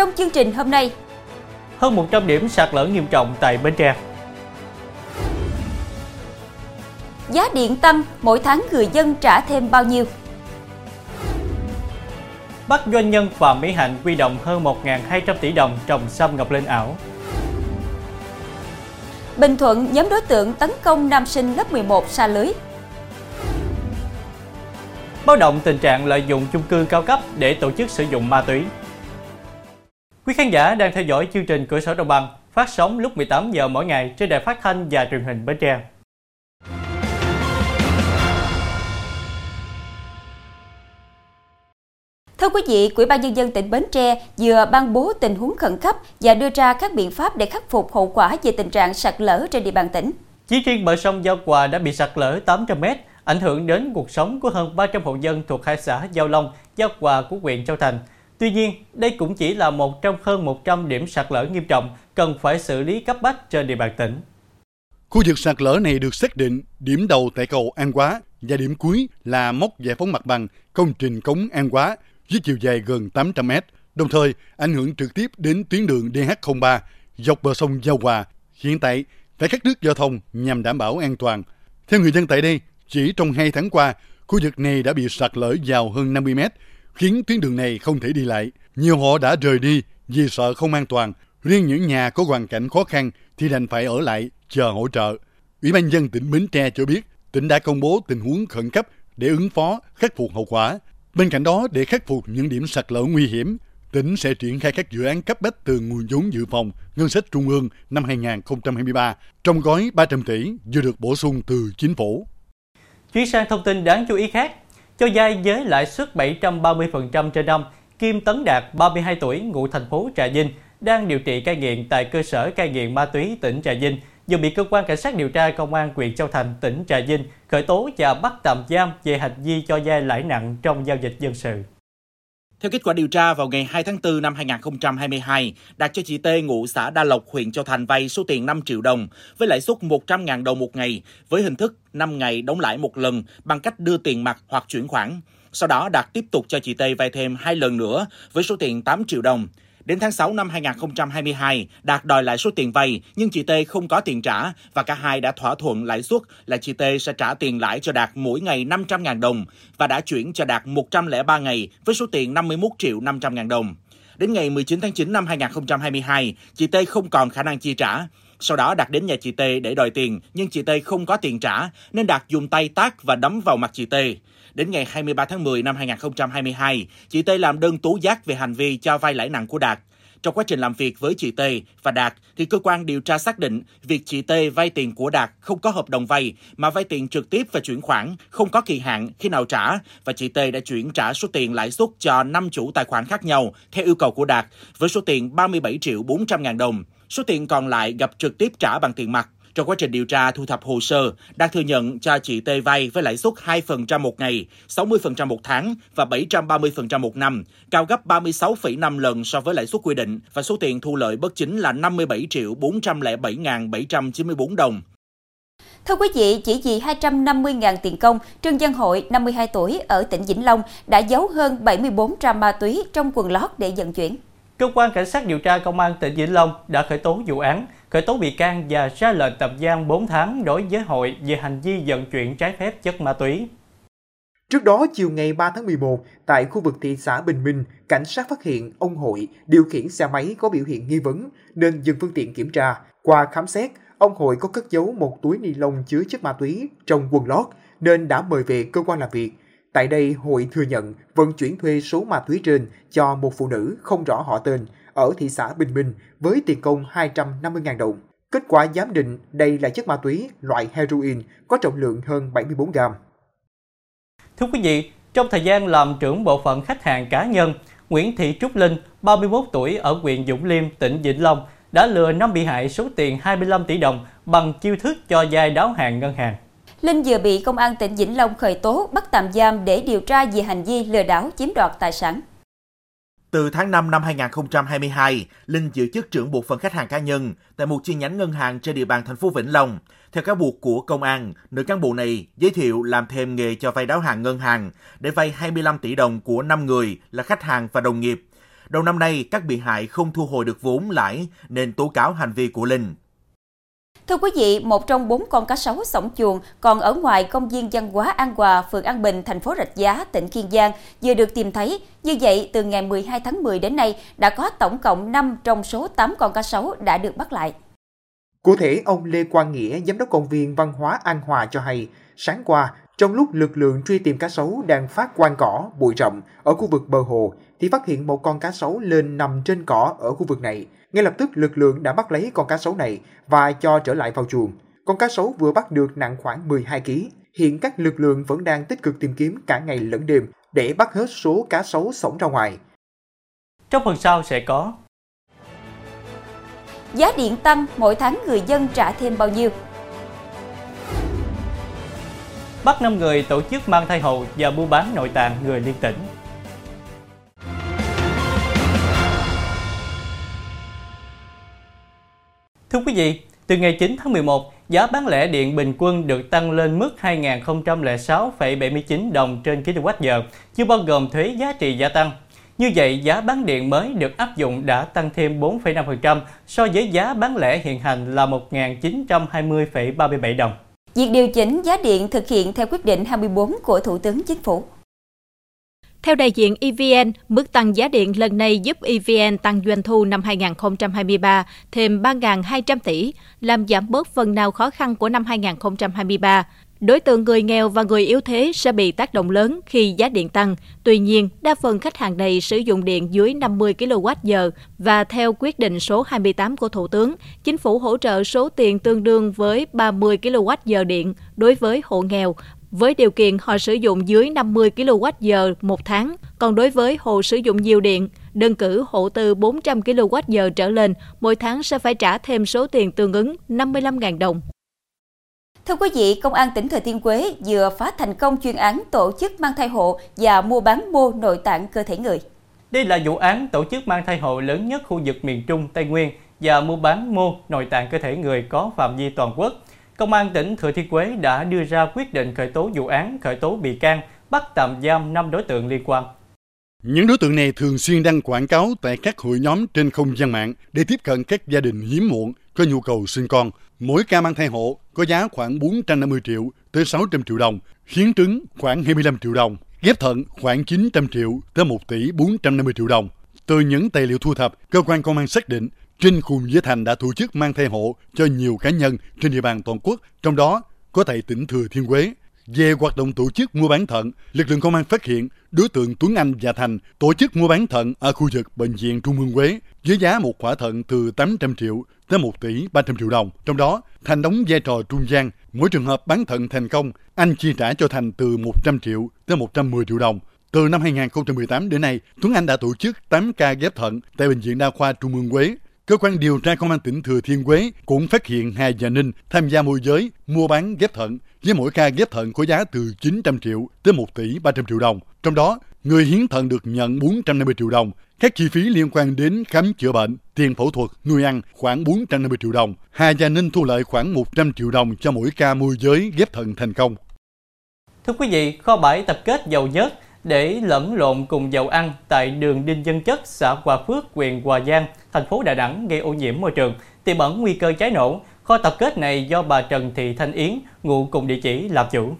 Trong chương trình hôm nay, hơn 100 điểm sạt lở nghiêm trọng tại Bến Tre. Giá điện tăng, mỗi tháng người dân trả thêm bao nhiêu? Bắt doanh nhân Phạm Mỹ Hạnh quy động hơn 1.200 tỷ đồng trồng sâm ngọc linh ảo. Bình Thuận, nhóm đối tượng tấn công nam sinh lớp 11 xa lưới. Báo động tình trạng lợi dụng chung cư cao cấp để tổ chức sử dụng ma túy. Quý khán giả đang theo dõi chương trình Cửa sổ Đồng bằng phát sóng lúc 18 giờ mỗi ngày trên đài phát thanh và truyền hình Bến Tre. Thưa quý vị, Ủy ban nhân dân tỉnh Bến Tre vừa ban bố tình huống khẩn cấp và đưa ra các biện pháp để khắc phục hậu quả về tình trạng sạt lở trên địa bàn tỉnh. Chỉ riêng bờ sông Giao Quà đã bị sạt lở 800 m, ảnh hưởng đến cuộc sống của hơn 300 hộ dân thuộc hai xã Giao Long, Giao Quà của huyện Châu Thành. Tuy nhiên, đây cũng chỉ là một trong hơn 100 điểm sạt lở nghiêm trọng cần phải xử lý cấp bách trên địa bàn tỉnh. Khu vực sạt lở này được xác định điểm đầu tại cầu An Quá và điểm cuối là mốc giải phóng mặt bằng công trình cống An Quá với chiều dài gần 800 mét, đồng thời ảnh hưởng trực tiếp đến tuyến đường DH03 dọc bờ sông Giao Hòa. Hiện tại phải cắt đứt giao thông nhằm đảm bảo an toàn. Theo người dân tại đây, chỉ trong 2 tháng qua, khu vực này đã bị sạt lở vào hơn 50 mét, khiến tuyến đường này không thể đi lại. Nhiều họ đã rời đi vì sợ không an toàn. Riêng những nhà có hoàn cảnh khó khăn thì đành phải ở lại chờ hỗ trợ. Ủy ban dân tỉnh Bến Tre cho biết, tỉnh đã công bố tình huống khẩn cấp để ứng phó, khắc phục hậu quả. Bên cạnh đó, để khắc phục những điểm sạt lở nguy hiểm, tỉnh sẽ triển khai các dự án cấp bách từ nguồn vốn dự phòng ngân sách trung ương năm 2023 trong gói 300 tỷ vừa được bổ sung từ chính phủ. Chuyển sang thông tin đáng chú ý khác, cho vay với lãi suất 730% trên năm, Kim Tấn Đạt, 32 tuổi, ngụ thành phố Trà Vinh, đang điều trị cai nghiện tại cơ sở cai nghiện ma túy tỉnh Trà Vinh, vừa bị cơ quan cảnh sát điều tra công an huyện Châu Thành, tỉnh Trà Vinh khởi tố và bắt tạm giam về hành vi cho vay lãi nặng trong giao dịch dân sự. Theo kết quả điều tra, vào ngày 2 tháng 4 năm 2022, Đạt cho chị T ngụ xã Đa Lộc, huyện Châu Thành vay số tiền 5 triệu đồng với lãi suất 100.000 đồng một ngày với hình thức 5 ngày đóng lãi một lần bằng cách đưa tiền mặt hoặc chuyển khoản. Sau đó Đạt tiếp tục cho chị T vay thêm hai lần nữa với số tiền 8 triệu đồng. Đến tháng 6 năm 2022, Đạt đòi lại số tiền vay nhưng chị T không có tiền trả và cả hai đã thỏa thuận lãi suất là chị T sẽ trả tiền lãi cho Đạt mỗi ngày 500.000 đồng và đã chuyển cho Đạt 103 ngày với số tiền 51 triệu 500.000 đồng. Đến ngày 19 tháng 9 năm 2022, chị T không còn khả năng chi trả. Sau đó Đạt đến nhà chị T để đòi tiền, nhưng chị T không có tiền trả, nên Đạt dùng tay tác và đấm vào mặt chị T. Đến ngày 23 tháng 10 năm 2022, chị T làm đơn tố giác về hành vi cho vay lãi nặng của Đạt. Trong quá trình làm việc với chị T và Đạt, thì cơ quan điều tra xác định việc chị T vay tiền của Đạt không có hợp đồng vay mà vay tiền trực tiếp và chuyển khoản, không có kỳ hạn khi nào trả và chị T đã chuyển trả số tiền lãi suất cho 5 chủ tài khoản khác nhau theo yêu cầu của Đạt với số tiền 37 triệu 400 ngàn đồng. Số tiền còn lại gặp trực tiếp trả bằng tiền mặt. Trong quá trình điều tra thu thập hồ sơ, Đạt thừa nhận cho chị T vay với lãi suất 2% một ngày, 60% một tháng và 730% một năm, cao gấp 36,5 lần so với lãi suất quy định và số tiền thu lợi bất chính là 57 triệu 407.794 đồng. Thưa quý vị, chỉ vì 250.000 tiền công, Trương Văn Hội, 52 tuổi, ở tỉnh Vĩnh Long đã giấu hơn 74 gram ma túy trong quần lót để vận chuyển. Cơ quan Cảnh sát điều tra Công an tỉnh Vĩnh Long đã khởi tố vụ án, khởi tố bị can và ra lệnh tạm giam 4 tháng đối với Hội về hành vi vận chuyển trái phép chất ma túy. Trước đó, chiều ngày 3 tháng 11, tại khu vực thị xã Bình Minh, cảnh sát phát hiện ông Hội điều khiển xe máy có biểu hiện nghi vấn nên dừng phương tiện kiểm tra. Qua khám xét, ông Hội có cất giấu một túi ni lông chứa chất ma túy trong quần lót nên đã mời về cơ quan làm việc. Tại đây, Hội thừa nhận vận chuyển thuê số ma túy trên cho một phụ nữ không rõ họ tên ở thị xã Bình Minh với tiền công 250.000 đồng. Kết quả giám định đây là chất ma túy loại heroin có trọng lượng hơn 74 gram. Thưa quý vị, trong thời gian làm trưởng bộ phận khách hàng cá nhân, Nguyễn Thị Trúc Linh, 31 tuổi ở huyện Dũng Liêm, tỉnh Vĩnh Long, đã lừa 5 bị hại số tiền 25 tỷ đồng bằng chiêu thức cho vay đáo hạn ngân hàng. Linh vừa bị Công an tỉnh Vĩnh Long khởi tố bắt tạm giam để điều tra về hành vi lừa đảo chiếm đoạt tài sản. Từ tháng 5 năm 2022, Linh giữ chức trưởng bộ phận khách hàng cá nhân tại một chi nhánh ngân hàng trên địa bàn thành phố Vĩnh Long. Theo cáo buộc của công an, nữ cán bộ này giới thiệu làm thêm nghề cho vay đáo hàng ngân hàng để vay 25 tỷ đồng của 5 người là khách hàng và đồng nghiệp. Đầu năm nay, các bị hại không thu hồi được vốn lãi nên tố cáo hành vi của Linh. Thưa quý vị, một trong bốn con cá sấu sống chuồng còn ở ngoài công viên văn hóa An Hòa, phường An Bình, thành phố Rạch Giá, tỉnh Kiên Giang vừa được tìm thấy. Như vậy, từ ngày 12 tháng 10 đến nay, đã có tổng cộng 5 trong số 8 con cá sấu đã được bắt lại. Cụ thể, ông Lê Quang Nghĩa, giám đốc công viên văn hóa An Hòa cho hay, sáng qua, trong lúc lực lượng truy tìm cá sấu đang phát quang cỏ, bụi rậm ở khu vực bờ hồ, thì phát hiện một con cá sấu lên nằm trên cỏ ở khu vực này. Ngay lập tức lực lượng đã bắt lấy con cá sấu này và cho trở lại vào chuồng. Con cá sấu vừa bắt được nặng khoảng 12 kg. Hiện các lực lượng vẫn đang tích cực tìm kiếm cả ngày lẫn đêm để bắt hết số cá sấu sống ra ngoài. Trong phần sau sẽ có Giá điện tăng, mỗi tháng người dân trả thêm bao nhiêu? bắt 5 người tổ chức mang thai hộ và mua bán nội tạng người liên tỉnh. Thưa quý vị, từ ngày 9 tháng 11, giá bán lẻ điện bình quân được tăng lên mức 2.006,79 đồng trên kWh, chưa bao gồm thuế giá trị gia tăng. Như vậy, giá bán điện mới được áp dụng đã tăng thêm 4,5% so với giá bán lẻ hiện hành là 1.920,37 đồng. Việc điều chỉnh giá điện thực hiện theo quyết định 24 của Thủ tướng Chính phủ. Theo đại diện EVN, mức tăng giá điện lần này giúp EVN tăng doanh thu năm 2023 thêm 3.200 tỷ, làm giảm bớt phần nào khó khăn của năm 2023. Đối tượng người nghèo và người yếu thế sẽ bị tác động lớn khi giá điện tăng. Tuy nhiên, đa phần khách hàng này sử dụng điện dưới 50 kWh và theo quyết định số 28 của Thủ tướng, chính phủ hỗ trợ số tiền tương đương với 30 kWh điện đối với hộ nghèo với điều kiện họ sử dụng dưới 50 kWh một tháng. Còn đối với hộ sử dụng nhiều điện, đơn cử hộ từ 400 kWh trở lên, mỗi tháng sẽ phải trả thêm số tiền tương ứng 55.000 đồng. Thưa quý vị, Công an tỉnh Thừa Thiên Huế vừa phá thành công chuyên án tổ chức mang thai hộ và mua bán mô nội tạng cơ thể người. Đây là vụ án tổ chức mang thai hộ lớn nhất khu vực miền Trung, Tây Nguyên và mua bán mô nội tạng cơ thể người có phạm vi toàn quốc. Công an tỉnh Thừa Thiên Huế đã đưa ra quyết định khởi tố vụ án, khởi tố bị can, bắt tạm giam 5 đối tượng liên quan. Những đối tượng này thường xuyên đăng quảng cáo tại các hội nhóm trên không gian mạng để tiếp cận các gia đình hiếm muộn có nhu cầu sinh con. Mỗi ca mang thai hộ có giá khoảng 450 triệu tới 600 triệu đồng, hiến trứng khoảng 25 triệu đồng, ghép thận khoảng 900 triệu tới 1 tỷ 450 triệu đồng. Từ những tài liệu thu thập, cơ quan công an xác định Trinh cùng với Thành đã tổ chức mang thai hộ cho nhiều cá nhân trên địa bàn toàn quốc, trong đó có tại tỉnh Thừa Thiên Huế. Về hoạt động tổ chức mua bán thận, lực lượng công an phát hiện đối tượng Tuấn Anh và Thành tổ chức mua bán thận ở khu vực bệnh viện Trung ương Huế với giá một quả thận từ 800 triệu tới 1 tỷ 300 triệu đồng. Trong đó, Thành đóng vai trò trung gian. Mỗi trường hợp bán thận thành công, anh chi trả cho Thành từ 100 triệu tới 110 triệu đồng. Từ năm 2018 đến nay, Tuấn Anh đã tổ chức 8 ca ghép thận tại Bệnh viện Đa khoa Trung ương Huế. Cơ quan điều tra công an tỉnh Thừa Thiên Huế cũng phát hiện Hà và Ninh tham gia môi giới mua bán ghép thận với mỗi ca ghép thận có giá từ 900 triệu tới 1 tỷ 300 triệu đồng. Trong đó, người hiến thận được nhận 450 triệu đồng, các chi phí liên quan đến khám chữa bệnh, tiền phẫu thuật, nuôi ăn khoảng 450 triệu đồng. Hà Gia Ninh thu lợi khoảng 100 triệu đồng cho mỗi ca môi giới ghép thận thành công. Thưa quý vị, kho bãi tập kết dầu nhớt để lẫn lộn cùng dầu ăn tại đường Đinh Dân Chất, xã Hòa Phước, huyện Hòa Giang, thành phố Đà Nẵng gây ô nhiễm môi trường, tiềm ẩn nguy cơ cháy nổ. Kho tập kết này do bà Trần Thị Thanh Yến, ngụ cùng địa chỉ làm chủ.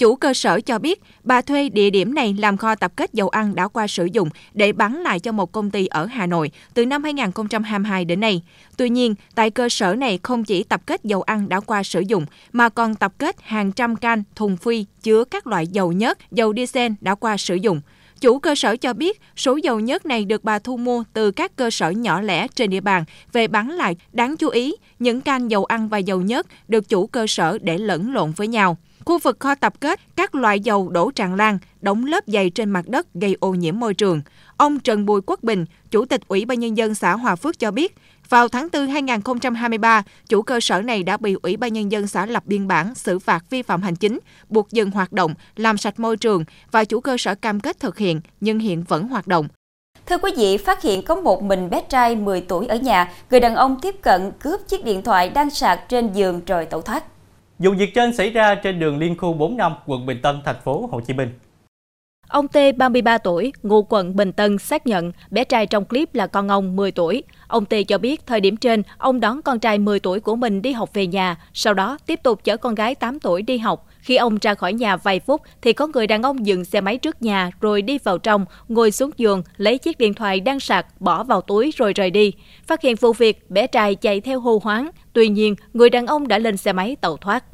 Chủ cơ sở cho biết, bà thuê địa điểm này làm kho tập kết dầu ăn đã qua sử dụng để bán lại cho một công ty ở Hà Nội từ năm 2022 đến nay. Tuy nhiên, tại cơ sở này không chỉ tập kết dầu ăn đã qua sử dụng, mà còn tập kết hàng trăm can, thùng phi chứa các loại dầu nhớt, dầu diesel đã qua sử dụng. Chủ cơ sở cho biết số dầu nhớt này được bà thu mua từ các cơ sở nhỏ lẻ trên địa bàn về bán lại. Đáng chú ý, những can dầu ăn và dầu nhớt được chủ cơ sở để lẫn lộn với nhau. Khu vực kho tập kết, các loại dầu đổ tràn lan, đóng lớp dày trên mặt đất gây ô nhiễm môi trường. Ông Trần Bùi Quốc Bình, Chủ tịch Ủy ban Nhân dân xã Hòa Phước cho biết, vào tháng 4 2023, chủ cơ sở này đã bị Ủy ban Nhân dân xã lập biên bản xử phạt vi phạm hành chính, buộc dừng hoạt động, làm sạch môi trường và chủ cơ sở cam kết thực hiện nhưng hiện vẫn hoạt động. Thưa quý vị, phát hiện có một mình bé trai 10 tuổi ở nhà, người đàn ông tiếp cận cướp chiếc điện thoại đang sạc trên giường rồi tẩu thoát. Vụ việc trên xảy ra trên đường Liên khu 45, quận Bình Tân, thành phố Hồ Chí Minh. Ông T, 33 tuổi, ngụ quận Bình Tân xác nhận bé trai trong clip là con ông 10 tuổi. Ông T cho biết thời điểm trên, ông đón con trai 10 tuổi của mình đi học về nhà, sau đó tiếp tục chở con gái 8 tuổi đi học. Khi ông ra khỏi nhà vài phút thì có người đàn ông dừng xe máy trước nhà rồi đi vào trong, ngồi xuống giường, lấy chiếc điện thoại đang sạc, bỏ vào túi rồi rời đi. Phát hiện vụ việc, bé trai chạy theo hô hoáng. Tuy nhiên, người đàn ông đã lên xe máy tẩu thoát.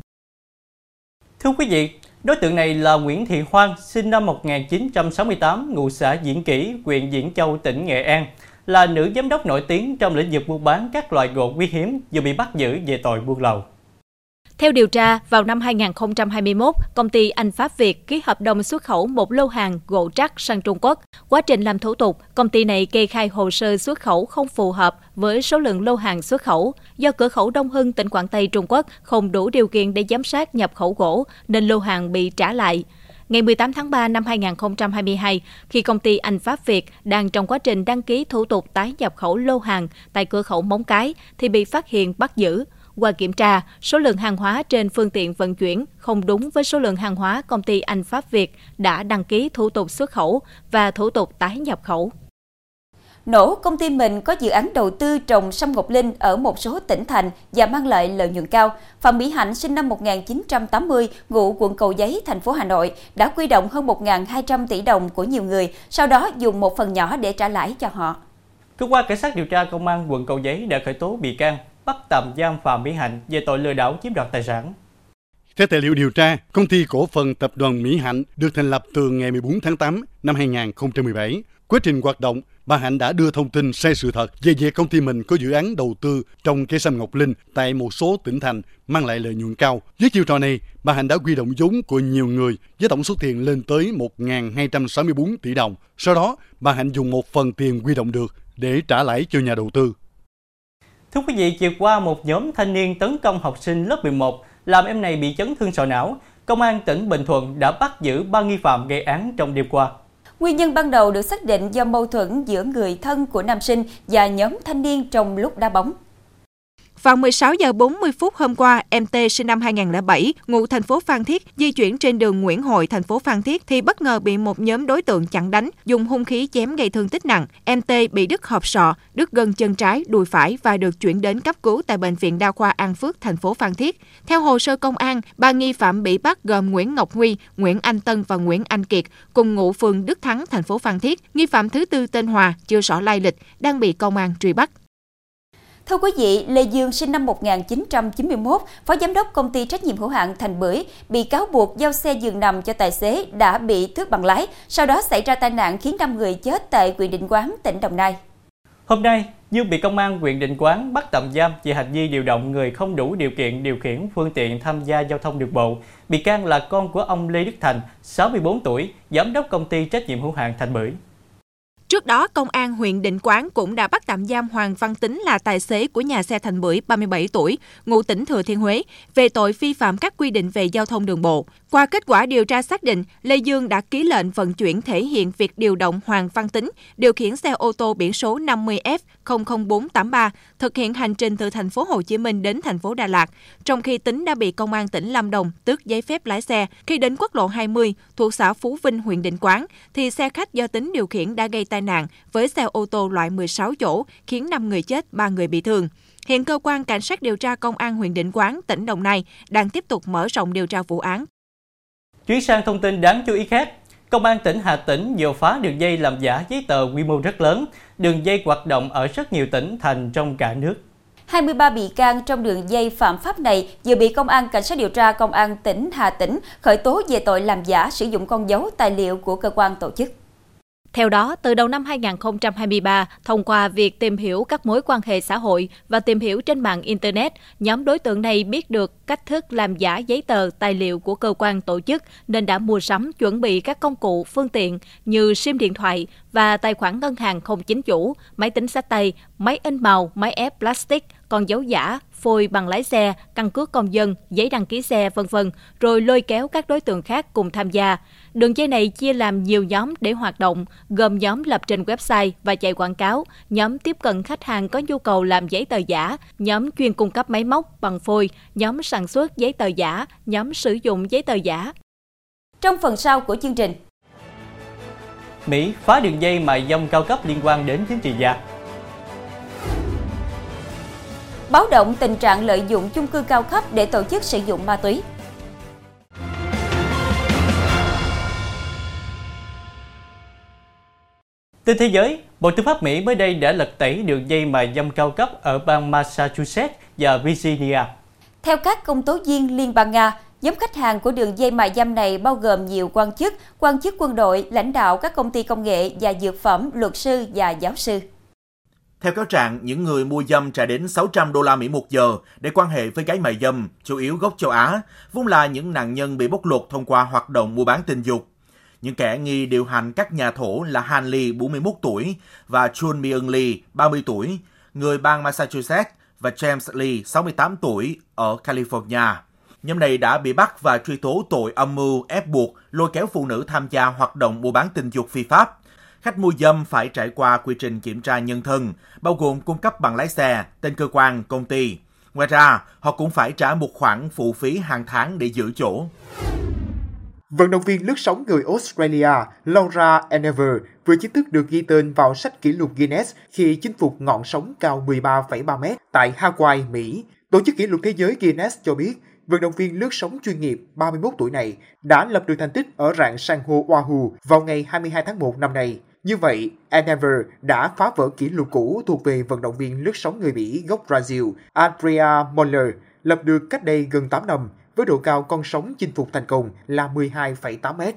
Thưa quý vị, đối tượng này là Nguyễn Thị Hoan, sinh năm 1968, ngụ xã Diễn Kỷ, huyện Diễn Châu, tỉnh Nghệ An, là nữ giám đốc nổi tiếng trong lĩnh vực buôn bán các loại gỗ quý hiếm vừa bị bắt giữ về tội buôn lậu. Theo điều tra, vào năm 2021, công ty Anh Pháp Việt ký hợp đồng xuất khẩu một lô hàng gỗ trắc sang Trung Quốc. Quá trình làm thủ tục, công ty này kê khai hồ sơ xuất khẩu không phù hợp với số lượng lô hàng xuất khẩu. Do cửa khẩu Đông Hưng, tỉnh Quảng Tây, Trung Quốc không đủ điều kiện để giám sát nhập khẩu gỗ, nên lô hàng bị trả lại. Ngày 18 tháng 3 năm 2022, khi công ty Anh Pháp Việt đang trong quá trình đăng ký thủ tục tái nhập khẩu lô hàng tại cửa khẩu Móng Cái, thì bị phát hiện bắt giữ. Qua kiểm tra, số lượng hàng hóa trên phương tiện vận chuyển không đúng với số lượng hàng hóa công ty Anh Pháp Việt đã đăng ký thủ tục xuất khẩu và thủ tục tái nhập khẩu. Nổ công ty mình có dự án đầu tư trồng sâm ngọc linh ở một số tỉnh thành và mang lại lợi nhuận cao. Phạm Mỹ Hạnh sinh năm 1980, ngụ quận Cầu Giấy, thành phố Hà Nội, đã quy động hơn 1.200 tỷ đồng của nhiều người, sau đó dùng một phần nhỏ để trả lãi cho họ. Cơ quan cảnh sát điều tra công an quận Cầu Giấy đã khởi tố bị can bắt tạm giam Phạm Mỹ Hạnh về tội lừa đảo chiếm đoạt tài sản. Theo tài liệu điều tra, công ty cổ phần tập đoàn Mỹ Hạnh được thành lập từ ngày 14 tháng 8 năm 2017. Quá trình hoạt động, bà Hạnh đã đưa thông tin sai sự thật về việc công ty mình có dự án đầu tư trong cây sâm ngọc linh tại một số tỉnh thành mang lại lợi nhuận cao. Với chiêu trò này, bà Hạnh đã quy động vốn của nhiều người với tổng số tiền lên tới 1.264 tỷ đồng. Sau đó, bà Hạnh dùng một phần tiền quy động được để trả lãi cho nhà đầu tư. Thưa quý vị, chiều qua một nhóm thanh niên tấn công học sinh lớp 11 làm em này bị chấn thương sọ não. Công an tỉnh Bình Thuận đã bắt giữ ba nghi phạm gây án trong đêm qua. Nguyên nhân ban đầu được xác định do mâu thuẫn giữa người thân của nam sinh và nhóm thanh niên trong lúc đá bóng. Vào 16 giờ 40 phút hôm qua, em T sinh năm 2007, ngụ thành phố Phan Thiết, di chuyển trên đường Nguyễn Hội, thành phố Phan Thiết thì bất ngờ bị một nhóm đối tượng chặn đánh, dùng hung khí chém gây thương tích nặng. Em T bị đứt hộp sọ, đứt gân chân trái, đùi phải và được chuyển đến cấp cứu tại bệnh viện đa khoa An Phước, thành phố Phan Thiết. Theo hồ sơ công an, ba nghi phạm bị bắt gồm Nguyễn Ngọc Huy, Nguyễn Anh Tân và Nguyễn Anh Kiệt, cùng ngụ phường Đức Thắng, thành phố Phan Thiết. Nghi phạm thứ tư tên Hòa, chưa rõ lai lịch, đang bị công an truy bắt. Thưa quý vị, Lê Dương sinh năm 1991, phó giám đốc công ty trách nhiệm hữu hạn Thành Bưởi, bị cáo buộc giao xe giường nằm cho tài xế đã bị tước bằng lái, sau đó xảy ra tai nạn khiến 5 người chết tại huyện Định Quán, tỉnh Đồng Nai. Hôm nay, Dương bị công an huyện Định Quán bắt tạm giam về hành vi điều động người không đủ điều kiện điều khiển phương tiện tham gia giao thông đường bộ. Bị can là con của ông Lê Đức Thành, 64 tuổi, giám đốc công ty trách nhiệm hữu hạn Thành Bưởi. Trước đó, Công an huyện Định Quán cũng đã bắt tạm giam Hoàng Văn Tính là tài xế của nhà xe Thành Bưởi 37 tuổi, ngụ tỉnh Thừa Thiên Huế, về tội vi phạm các quy định về giao thông đường bộ. Qua kết quả điều tra xác định, Lê Dương đã ký lệnh vận chuyển thể hiện việc điều động Hoàng Văn Tính điều khiển xe ô tô biển số 50F00483 thực hiện hành trình từ thành phố Hồ Chí Minh đến thành phố Đà Lạt, trong khi Tính đã bị công an tỉnh Lâm Đồng tước giấy phép lái xe. Khi đến quốc lộ 20 thuộc xã Phú Vinh, huyện Định Quán, thì xe khách do Tính điều khiển đã gây tai nạn với xe ô tô loại 16 chỗ, khiến 5 người chết, 3 người bị thương. Hiện cơ quan cảnh sát điều tra công an huyện Định Quán, tỉnh Đồng Nai đang tiếp tục mở rộng điều tra vụ án. Chuyển sang thông tin đáng chú ý khác, Công an tỉnh Hà Tĩnh vừa phá đường dây làm giả giấy tờ quy mô rất lớn. Đường dây hoạt động ở rất nhiều tỉnh thành trong cả nước. 23 bị can trong đường dây phạm pháp này vừa bị Công an Cảnh sát điều tra Công an tỉnh Hà Tĩnh khởi tố về tội làm giả sử dụng con dấu tài liệu của cơ quan tổ chức. Theo đó, từ đầu năm 2023, thông qua việc tìm hiểu các mối quan hệ xã hội và tìm hiểu trên mạng Internet, nhóm đối tượng này biết được cách thức làm giả giấy tờ, tài liệu của cơ quan tổ chức nên đã mua sắm chuẩn bị các công cụ, phương tiện như SIM điện thoại và tài khoản ngân hàng không chính chủ, máy tính sách tay, máy in màu, máy ép plastic, con dấu giả, phôi bằng lái xe, căn cước công dân, giấy đăng ký xe, vân vân, rồi lôi kéo các đối tượng khác cùng tham gia. Đường dây này chia làm nhiều nhóm để hoạt động, gồm nhóm lập trình website và chạy quảng cáo, nhóm tiếp cận khách hàng có nhu cầu làm giấy tờ giả, nhóm chuyên cung cấp máy móc bằng phôi, nhóm sản xuất giấy tờ giả, nhóm sử dụng giấy tờ giả. Trong phần sau của chương trình, Mỹ phá đường dây mại dâm cao cấp liên quan đến chính trị gia. Báo động tình trạng lợi dụng chung cư cao cấp để tổ chức sử dụng ma túy. Tin thế giới, Bộ Tư pháp Mỹ mới đây đã lật tẩy đường dây mại dâm cao cấp ở bang Massachusetts và Virginia. Theo các công tố viên Liên bang Nga, nhóm khách hàng của đường dây mại dâm này bao gồm nhiều quan chức, quan chức quân đội, lãnh đạo các công ty công nghệ và dược phẩm, luật sư và giáo sư. Theo cáo trạng, những người mua dâm trả đến 600 đô la Mỹ một giờ để quan hệ với gái mại dâm, chủ yếu gốc châu Á, vốn là những nạn nhân bị bóc lột thông qua hoạt động mua bán tình dục. Những kẻ nghi điều hành các nhà thổ là Han Lee, 41 tuổi, và Chun Myung Lee, 30 tuổi, người bang Massachusetts, và James Lee, 68 tuổi, ở California. Nhóm này đã bị bắt và truy tố tội âm mưu ép buộc lôi kéo phụ nữ tham gia hoạt động mua bán tình dục phi pháp. Khách mua dâm phải trải qua quy trình kiểm tra nhân thân, bao gồm cung cấp bằng lái xe, tên cơ quan, công ty. Ngoài ra, họ cũng phải trả một khoản phụ phí hàng tháng để giữ chỗ. Vận động viên lướt sóng người Australia Laura Enever vừa chính thức được ghi tên vào sách kỷ lục Guinness khi chinh phục ngọn sóng cao 13,3 mét tại Hawaii, Mỹ. Tổ chức kỷ lục thế giới Guinness cho biết, vận động viên lướt sóng chuyên nghiệp 31 tuổi này đã lập được thành tích ở rạn san hô Oahu vào ngày 22 tháng 1 năm nay. Như vậy, Enever đã phá vỡ kỷ lục cũ thuộc về vận động viên lướt sóng người Mỹ gốc Brazil Andrea Moller lập được cách đây gần 8 năm với độ cao con sóng chinh phục thành công là 12,8 mét.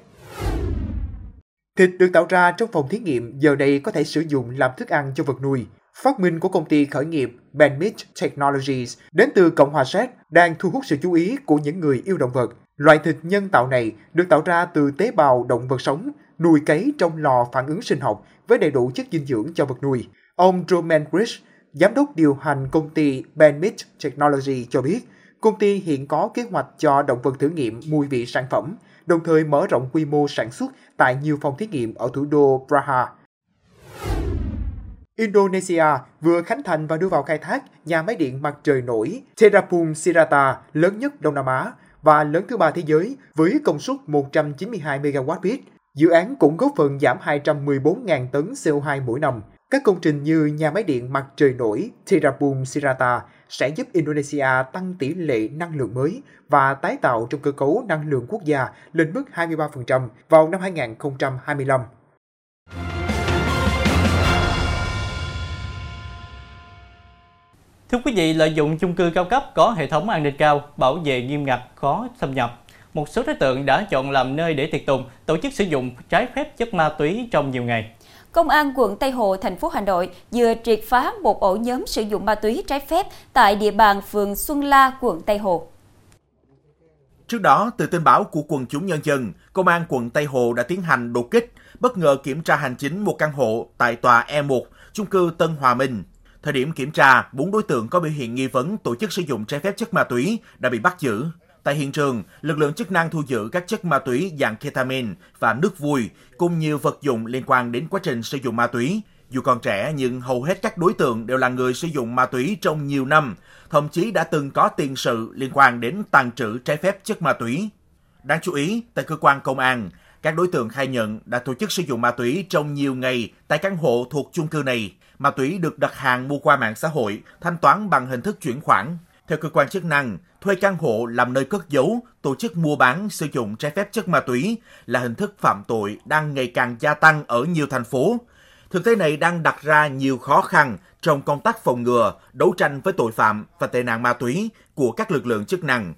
Thịt được tạo ra trong phòng thí nghiệm giờ đây có thể sử dụng làm thức ăn cho vật nuôi. Phát minh của công ty khởi nghiệp Benmit Technologies đến từ Cộng hòa Séc đang thu hút sự chú ý của những người yêu động vật. Loại thịt nhân tạo này được tạo ra từ tế bào động vật sống, nuôi cấy trong lò phản ứng sinh học với đầy đủ chất dinh dưỡng cho vật nuôi. Ông Roman Grish, giám đốc điều hành công ty Benmit Technology cho biết, công ty hiện có kế hoạch cho động vật thử nghiệm mùi vị sản phẩm, đồng thời mở rộng quy mô sản xuất tại nhiều phòng thí nghiệm ở thủ đô Praha. Indonesia vừa khánh thành và đưa vào khai thác nhà máy điện mặt trời nổi Terapung Sirata lớn nhất Đông Nam Á và lớn thứ ba thế giới với công suất 192 MW. Dự án cũng góp phần giảm 214.000 tấn CO2 mỗi năm. Các công trình như nhà máy điện mặt trời nổi Terapung Sirata sẽ giúp Indonesia tăng tỷ lệ năng lượng mới và tái tạo trong cơ cấu năng lượng quốc gia lên mức 23% vào năm 2025. Thưa quý vị, lợi dụng chung cư cao cấp có hệ thống an ninh cao, bảo vệ nghiêm ngặt, khó xâm nhập. Một số đối tượng đã chọn làm nơi để tiệc tùng, tổ chức sử dụng trái phép chất ma túy trong nhiều ngày. Công an quận Tây Hồ, thành phố Hà Nội vừa triệt phá một ổ nhóm sử dụng ma túy trái phép tại địa bàn phường Xuân La, quận Tây Hồ. Trước đó, từ tin báo của quần chúng nhân dân, Công an quận Tây Hồ đã tiến hành đột kích, bất ngờ kiểm tra hành chính một căn hộ tại tòa E1, chung cư Tân Hòa Minh. Thời điểm kiểm tra, bốn đối tượng có biểu hiện nghi vấn tổ chức sử dụng trái phép chất ma túy đã bị bắt giữ. Tại hiện trường, lực lượng chức năng thu giữ các chất ma túy dạng ketamin và nước vui cùng nhiều vật dụng liên quan đến quá trình sử dụng ma túy. Dù còn trẻ nhưng hầu hết các đối tượng đều là người sử dụng ma túy trong nhiều năm, thậm chí đã từng có tiền sự liên quan đến tàn trữ trái phép chất ma túy. Đáng chú ý, tại cơ quan công an, các đối tượng khai nhận đã tổ chức sử dụng ma túy trong nhiều ngày tại căn hộ thuộc chung cư này. Ma túy được đặt hàng mua qua mạng xã hội, thanh toán bằng hình thức chuyển khoản. Theo cơ quan chức năng, thuê căn hộ làm nơi cất giấu, tổ chức mua bán, sử dụng trái phép chất ma túy là hình thức phạm tội đang ngày càng gia tăng ở nhiều thành phố. Thực tế này đang đặt ra nhiều khó khăn trong công tác phòng ngừa, đấu tranh với tội phạm và tệ nạn ma túy của các lực lượng chức năng.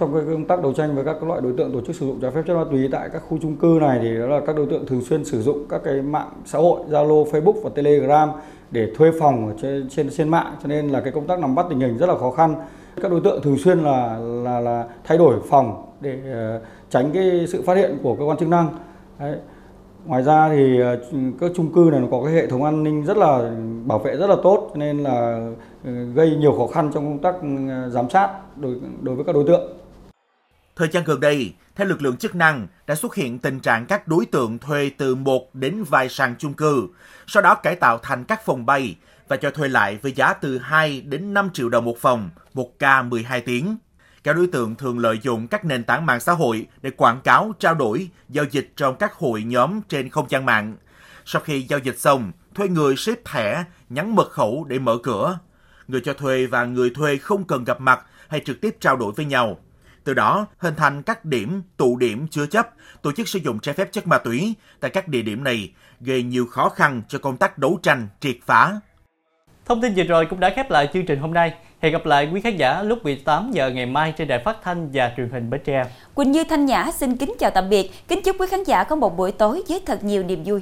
Trong cái công tác đấu tranh với các loại đối tượng tổ chức sử dụng trái phép chất ma túy tại các khu chung cư này thì đó là các đối tượng thường xuyên sử dụng các cái mạng xã hội Zalo, Facebook và Telegram để thuê phòng ở trên trên trên mạng cho nên là cái công tác nắm bắt tình hình rất là khó khăn. Các đối tượng thường xuyên là là là thay đổi phòng để uh, tránh cái sự phát hiện của cơ quan chức năng. Đấy. Ngoài ra thì uh, các chung cư này nó có cái hệ thống an ninh rất là bảo vệ rất là tốt cho nên là uh, gây nhiều khó khăn trong công tác ừ, giám sát đối đối với các đối tượng. Thời gian gần đây, theo lực lượng chức năng, đã xuất hiện tình trạng các đối tượng thuê từ một đến vài sàn chung cư, sau đó cải tạo thành các phòng bay và cho thuê lại với giá từ 2 đến 5 triệu đồng một phòng, một ca 12 tiếng. Các đối tượng thường lợi dụng các nền tảng mạng xã hội để quảng cáo, trao đổi, giao dịch trong các hội nhóm trên không gian mạng. Sau khi giao dịch xong, thuê người xếp thẻ, nhắn mật khẩu để mở cửa. Người cho thuê và người thuê không cần gặp mặt hay trực tiếp trao đổi với nhau. Từ đó, hình thành các điểm, tụ điểm chứa chấp, tổ chức sử dụng trái phép chất ma túy tại các địa điểm này, gây nhiều khó khăn cho công tác đấu tranh, triệt phá. Thông tin vừa rồi cũng đã khép lại chương trình hôm nay. Hẹn gặp lại quý khán giả lúc 18 giờ ngày mai trên đài phát thanh và truyền hình Bến Tre. Quỳnh Như Thanh Nhã xin kính chào tạm biệt, kính chúc quý khán giả có một buổi tối với thật nhiều niềm vui.